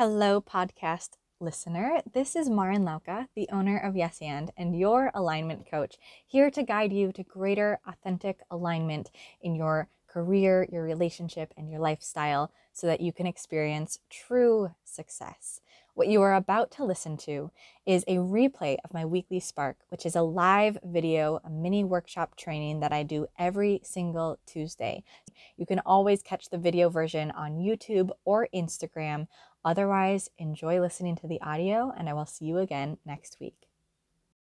Hello, podcast listener. This is Marin Lauka, the owner of Yes and, and your alignment coach, here to guide you to greater authentic alignment in your career, your relationship, and your lifestyle so that you can experience true success. What you are about to listen to is a replay of my weekly Spark, which is a live video, a mini workshop training that I do every single Tuesday. You can always catch the video version on YouTube or Instagram. Otherwise, enjoy listening to the audio, and I will see you again next week.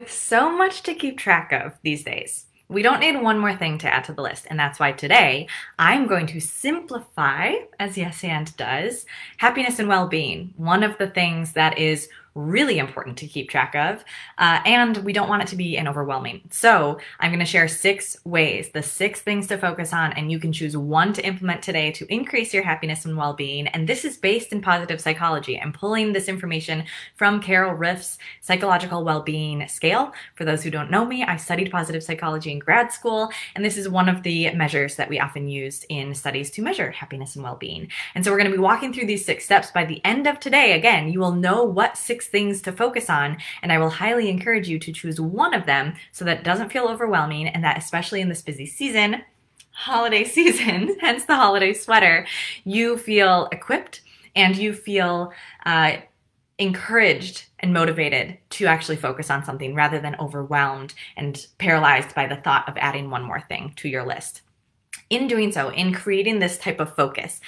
So much to keep track of these days. We don't need one more thing to add to the list, and that's why today I'm going to simplify, as Yes and does, happiness and well being. One of the things that is really important to keep track of, uh, and we don't want it to be an overwhelming. So I'm going to share six ways, the six things to focus on, and you can choose one to implement today to increase your happiness and well-being. And this is based in positive psychology. I'm pulling this information from Carol Ryff's psychological well-being scale. For those who don't know me, I studied positive psychology in grad school, and this is one of the measures that we often use in studies to measure happiness and well-being. And so we're going to be walking through these six steps. By the end of today, again, you will know what six things to focus on, and I will highly encourage you to choose one of them so that it doesn't feel overwhelming and that, especially in this busy season, holiday season, hence the holiday sweater, you feel equipped and you feel uh, encouraged and motivated to actually focus on something rather than overwhelmed and paralyzed by the thought of adding one more thing to your list. In doing so, in creating this type of focus,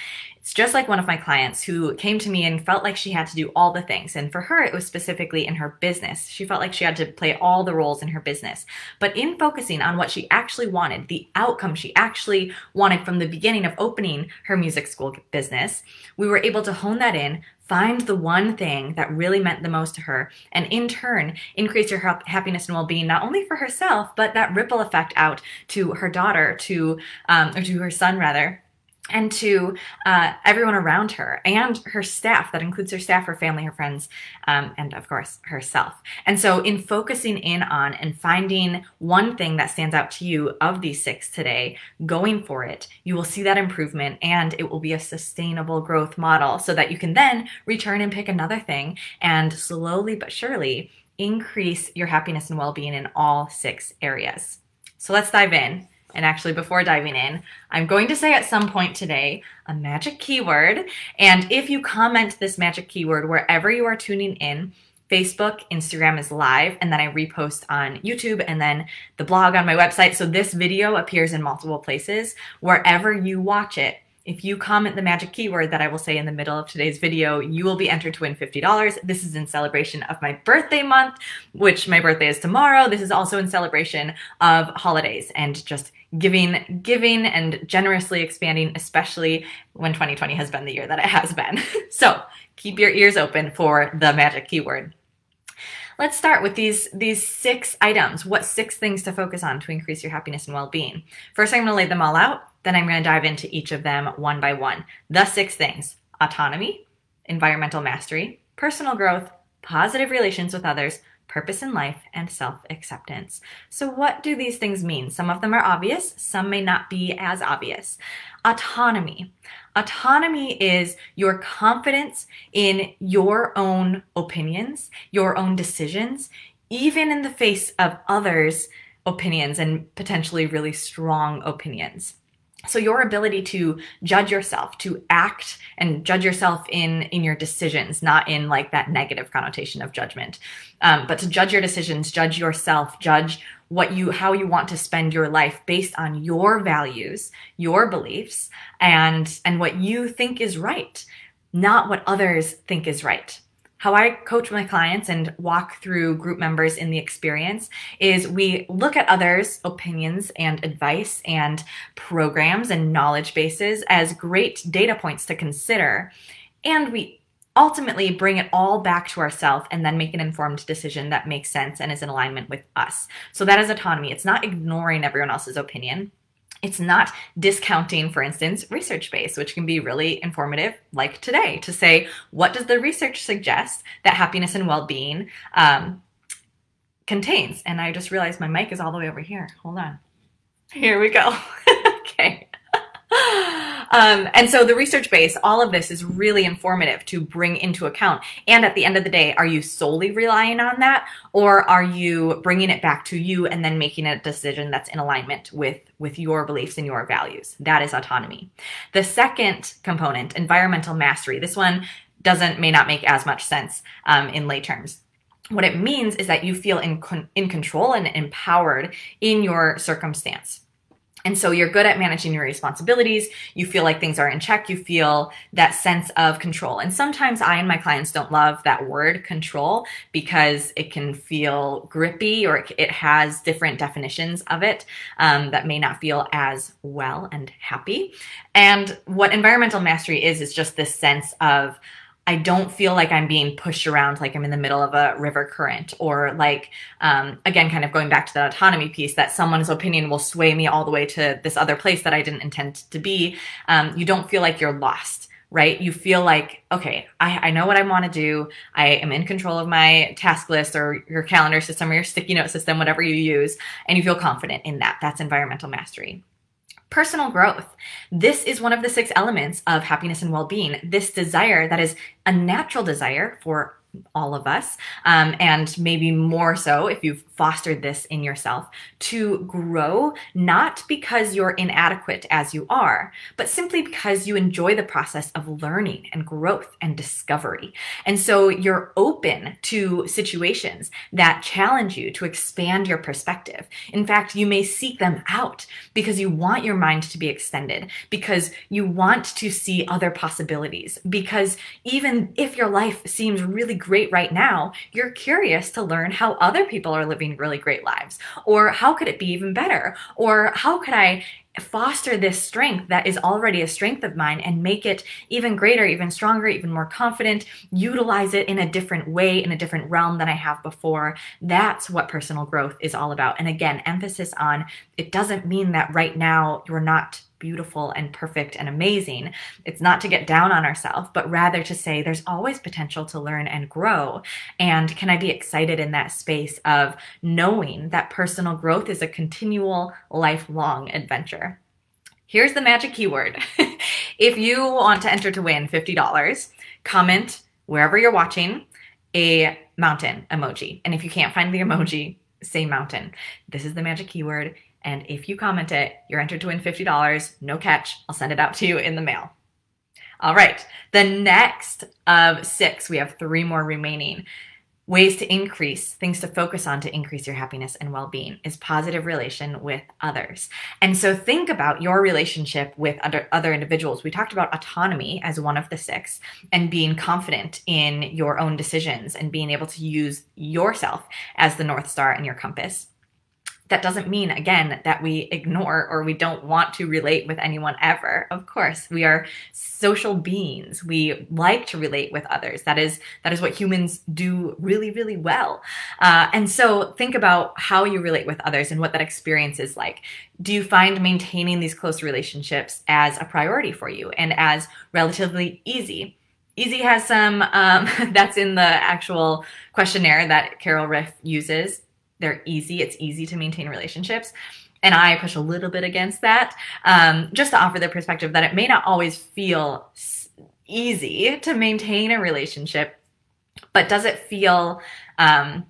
it's just like one of my clients who came to me and felt like she had to do all the things. And for her, it was specifically in her business. She felt like she had to play all the roles in her business. But in focusing on what she actually wanted, the outcome she actually wanted from the beginning of opening her music school business, we were able to hone that in, find the one thing that really meant the most to her, and in turn, increase her happiness and well being, not only for herself, but that ripple effect out to her daughter, to, um, or to her son, rather and to uh, everyone around her and her staff that includes her staff her family her friends um, and of course herself. And so in focusing in on and finding one thing that stands out to you of these six today going for it you will see that improvement and it will be a sustainable growth model so that you can then return and pick another thing and slowly but surely increase your happiness and well-being in all six areas. So let's dive in and actually, before diving in, I'm going to say at some point today a magic keyword. And if you comment this magic keyword wherever you are tuning in, Facebook, Instagram is live, and then I repost on YouTube and then the blog on my website. So this video appears in multiple places. Wherever you watch it, if you comment the magic keyword that I will say in the middle of today's video, you will be entered to win $50. This is in celebration of my birthday month, which my birthday is tomorrow. This is also in celebration of holidays and just giving, giving and generously expanding, especially when 2020 has been the year that it has been. so keep your ears open for the magic keyword. Let's start with these, these six items. What six things to focus on to increase your happiness and well-being? First, I'm going to lay them all out. Then I'm going to dive into each of them one by one. The six things autonomy, environmental mastery, personal growth, positive relations with others, purpose in life, and self acceptance. So, what do these things mean? Some of them are obvious, some may not be as obvious. Autonomy. Autonomy is your confidence in your own opinions, your own decisions, even in the face of others' opinions and potentially really strong opinions so your ability to judge yourself to act and judge yourself in in your decisions not in like that negative connotation of judgment. Um, but to judge your decisions judge yourself judge what you how you want to spend your life based on your values your beliefs and and what you think is right not what others think is right how I coach my clients and walk through group members in the experience is we look at others' opinions and advice and programs and knowledge bases as great data points to consider. And we ultimately bring it all back to ourselves and then make an informed decision that makes sense and is in alignment with us. So that is autonomy. It's not ignoring everyone else's opinion. It's not discounting, for instance, research base, which can be really informative, like today, to say, what does the research suggest that happiness and well being um, contains? And I just realized my mic is all the way over here. Hold on. Here we go. Um, and so the research base, all of this is really informative to bring into account. And at the end of the day, are you solely relying on that, or are you bringing it back to you and then making a decision that's in alignment with with your beliefs and your values? That is autonomy. The second component, environmental mastery. This one doesn't may not make as much sense um, in lay terms what it means is that you feel in, in control and empowered in your circumstance. And so you're good at managing your responsibilities. You feel like things are in check. You feel that sense of control. And sometimes I and my clients don't love that word control because it can feel grippy or it has different definitions of it um, that may not feel as well and happy. And what environmental mastery is, is just this sense of, I don't feel like I'm being pushed around like I'm in the middle of a river current or like, um, again, kind of going back to the autonomy piece that someone's opinion will sway me all the way to this other place that I didn't intend to be. Um, you don't feel like you're lost, right? You feel like, okay, I, I know what I want to do. I am in control of my task list or your calendar system or your sticky note system, whatever you use, and you feel confident in that. That's environmental mastery. Personal growth. This is one of the six elements of happiness and well being. This desire that is a natural desire for all of us, um, and maybe more so if you've fostered this in yourself, to grow not because you're inadequate as you are, but simply because you enjoy the process of learning and growth and discovery. And so you're open to situations that challenge you to expand your perspective. In fact, you may seek them out because you want your mind to be extended, because you want to see other possibilities, because even if your life seems really great right now, you're curious to learn how other people are living really great lives. Or how could it be even better? Or how could I foster this strength that is already a strength of mine and make it even greater, even stronger, even more confident, utilize it in a different way, in a different realm than I have before. That's what personal growth is all about. And again, emphasis on it doesn't mean that right now you're not beautiful and perfect and amazing. It's not to get down on ourselves, but rather to say there's always potential to learn and grow. And can I be excited in that space of knowing that personal growth is a continual, lifelong adventure? Here's the magic keyword. if you want to enter to win $50, comment wherever you're watching a mountain emoji. And if you can't find the emoji, say mountain. This is the magic keyword. And if you comment it, you're entered to win $50. No catch. I'll send it out to you in the mail. All right. The next of six, we have three more remaining. Ways to increase, things to focus on to increase your happiness and well being is positive relation with others. And so think about your relationship with other, other individuals. We talked about autonomy as one of the six and being confident in your own decisions and being able to use yourself as the North Star and your compass that doesn't mean again that we ignore or we don't want to relate with anyone ever. Of course we are social beings. We like to relate with others. That is that is what humans do really really well. Uh, and so think about how you relate with others and what that experience is like. Do you find maintaining these close relationships as a priority for you and as relatively easy? Easy has some um, that's in the actual questionnaire that carol ryff uses they're easy. It's easy to maintain relationships. And I push a little bit against that, um, just to offer the perspective that it may not always feel easy to maintain a relationship, but does it feel um,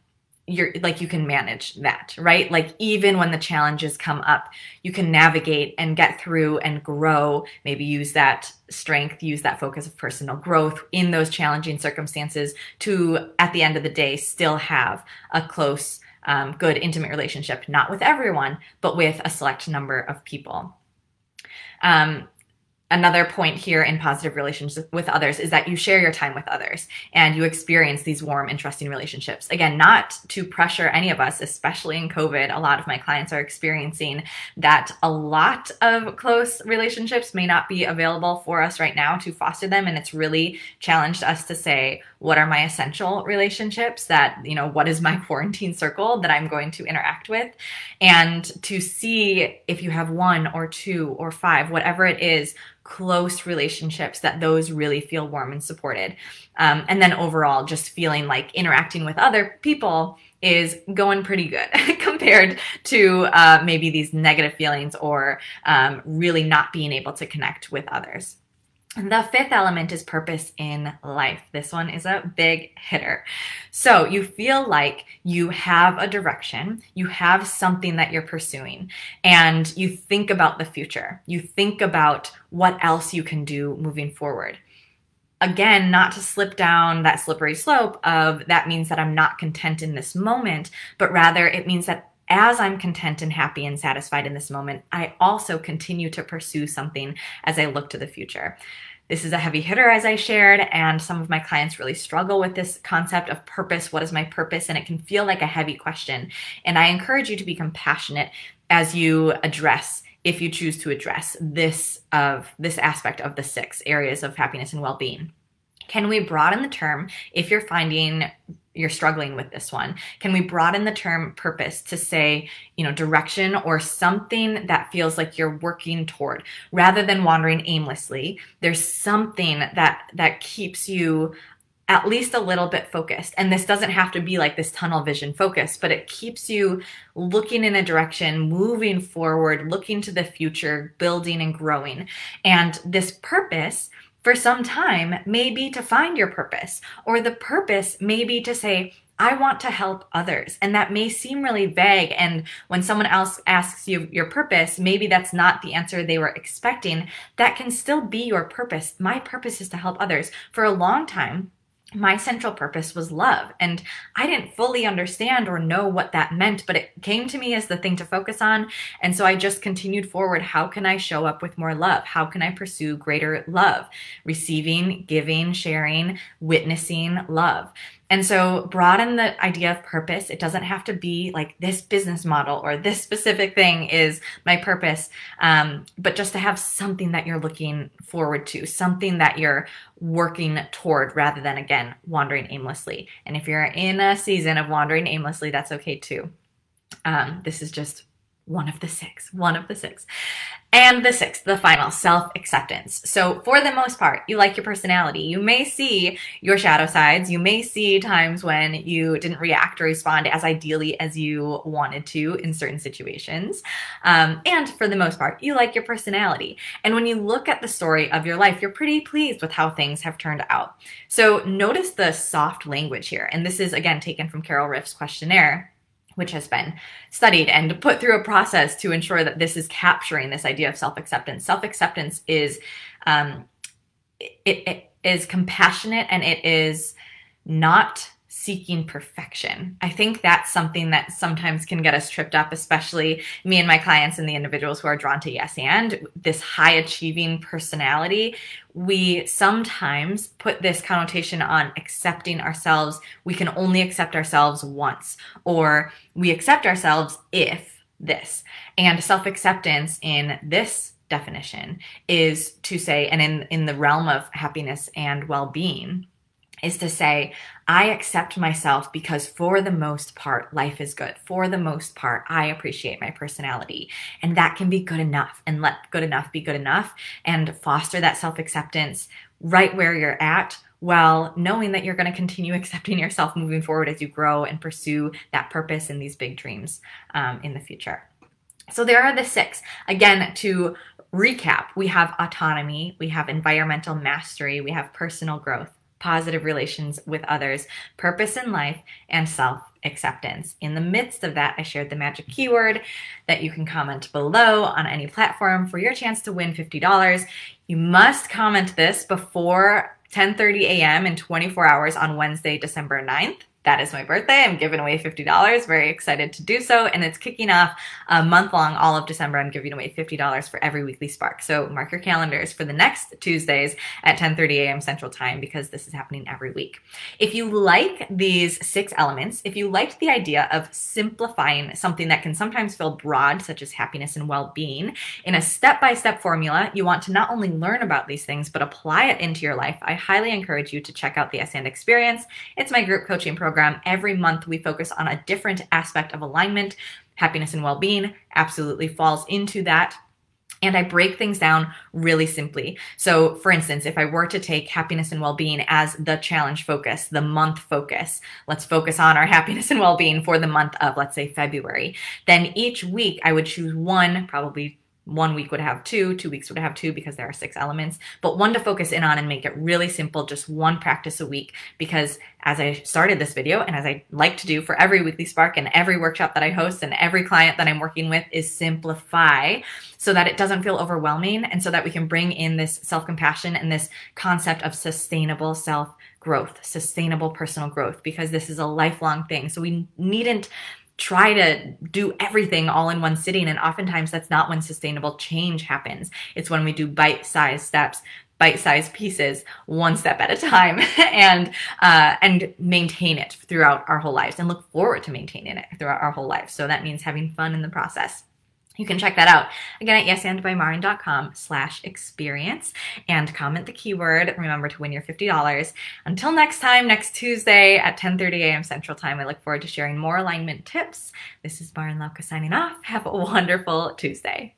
you're like you can manage that, right? Like even when the challenges come up, you can navigate and get through and grow. Maybe use that strength, use that focus of personal growth in those challenging circumstances to, at the end of the day, still have a close um, good intimate relationship, not with everyone, but with a select number of people. Um, another point here in positive relationships with others is that you share your time with others and you experience these warm, interesting relationships. Again, not to pressure any of us, especially in COVID. A lot of my clients are experiencing that a lot of close relationships may not be available for us right now to foster them. And it's really challenged us to say, what are my essential relationships that, you know, what is my quarantine circle that I'm going to interact with? And to see if you have one or two or five, whatever it is, close relationships that those really feel warm and supported. Um, and then overall, just feeling like interacting with other people is going pretty good compared to uh, maybe these negative feelings or um, really not being able to connect with others. The fifth element is purpose in life. This one is a big hitter. So you feel like you have a direction, you have something that you're pursuing, and you think about the future. You think about what else you can do moving forward. Again, not to slip down that slippery slope of that means that I'm not content in this moment, but rather it means that as I'm content and happy and satisfied in this moment, I also continue to pursue something as I look to the future. This is a heavy hitter, as I shared, and some of my clients really struggle with this concept of purpose. What is my purpose? And it can feel like a heavy question. And I encourage you to be compassionate as you address if you choose to address this of this aspect of the six areas of happiness and well-being. Can we broaden the term if you're finding you're struggling with this one? Can we broaden the term purpose to say, you know, direction or something that feels like you're working toward rather than wandering aimlessly? There's something that that keeps you at least a little bit focused. And this doesn't have to be like this tunnel vision focus, but it keeps you looking in a direction, moving forward, looking to the future, building and growing. And this purpose for some time may be to find your purpose, or the purpose may be to say, I want to help others. And that may seem really vague. And when someone else asks you your purpose, maybe that's not the answer they were expecting. That can still be your purpose. My purpose is to help others. For a long time, my central purpose was love. And I didn't fully understand or know what that meant, but it came to me as the thing to focus on. And so I just continued forward. How can I show up with more love? How can I pursue greater love? Receiving, giving, sharing, witnessing love. And so broaden the idea of purpose. It doesn't have to be like this business model or this specific thing is my purpose, um, but just to have something that you're looking forward to, something that you're working toward rather than, again, wandering aimlessly. And if you're in a season of wandering aimlessly, that's okay too. Um, this is just one of the six, one of the six. And the sixth, the final, self acceptance. So, for the most part, you like your personality. You may see your shadow sides. You may see times when you didn't react or respond as ideally as you wanted to in certain situations. Um, and for the most part, you like your personality. And when you look at the story of your life, you're pretty pleased with how things have turned out. So, notice the soft language here. And this is again taken from Carol Ryff's questionnaire which has been studied and put through a process to ensure that this is capturing this idea of self-acceptance. Self-acceptance is um, it, it is compassionate and it is not seeking perfection. I think that's something that sometimes can get us tripped up, especially me and my clients and the individuals who are drawn to yes and this high achieving personality. We sometimes put this connotation on accepting ourselves. We can only accept ourselves once, or we accept ourselves if this. And self acceptance in this definition is to say, and in, in the realm of happiness and well being, is to say, I accept myself because for the most part, life is good. For the most part, I appreciate my personality. And that can be good enough and let good enough be good enough and foster that self acceptance right where you're at while knowing that you're going to continue accepting yourself moving forward as you grow and pursue that purpose and these big dreams um, in the future. So there are the six. Again, to recap, we have autonomy, we have environmental mastery, we have personal growth positive relations with others, purpose in life, and self acceptance. In the midst of that, I shared the magic keyword that you can comment below on any platform for your chance to win $50. You must comment this before 10:30 a.m. in 24 hours on Wednesday, December 9th that is my birthday. I'm giving away $50. Very excited to do so. And it's kicking off a month long, all of December. I'm giving away $50 for every weekly spark. So mark your calendars for the next Tuesdays at 10:30 a.m. Central Time because this is happening every week. If you like these six elements, if you liked the idea of simplifying something that can sometimes feel broad, such as happiness and well-being, in a step-by-step formula, you want to not only learn about these things but apply it into your life. I highly encourage you to check out the and Experience. It's my group coaching program program, every month we focus on a different aspect of alignment. Happiness and well being absolutely falls into that. And I break things down really simply. So, for instance, if I were to take happiness and well being as the challenge focus, the month focus, let's focus on our happiness and well being for the month of, let's say, February, then each week I would choose one, probably one week would have two, two weeks would have two because there are six elements, but one to focus in on and make it really simple, just one practice a week. Because as I started this video and as I like to do for every weekly spark and every workshop that I host and every client that I'm working with is simplify so that it doesn't feel overwhelming and so that we can bring in this self compassion and this concept of sustainable self growth, sustainable personal growth, because this is a lifelong thing. So we needn't try to do everything all in one sitting. And oftentimes that's not when sustainable change happens. It's when we do bite sized steps, bite sized pieces, one step at a time, and uh, and maintain it throughout our whole lives, and look forward to maintaining it throughout our whole life. So that means having fun in the process you can check that out again at yesandbymarin.com slash experience and comment the keyword. Remember to win your $50. Until next time, next Tuesday at 10.30 a.m. Central Time, I look forward to sharing more alignment tips. This is Marin Lauka signing off. Have a wonderful Tuesday.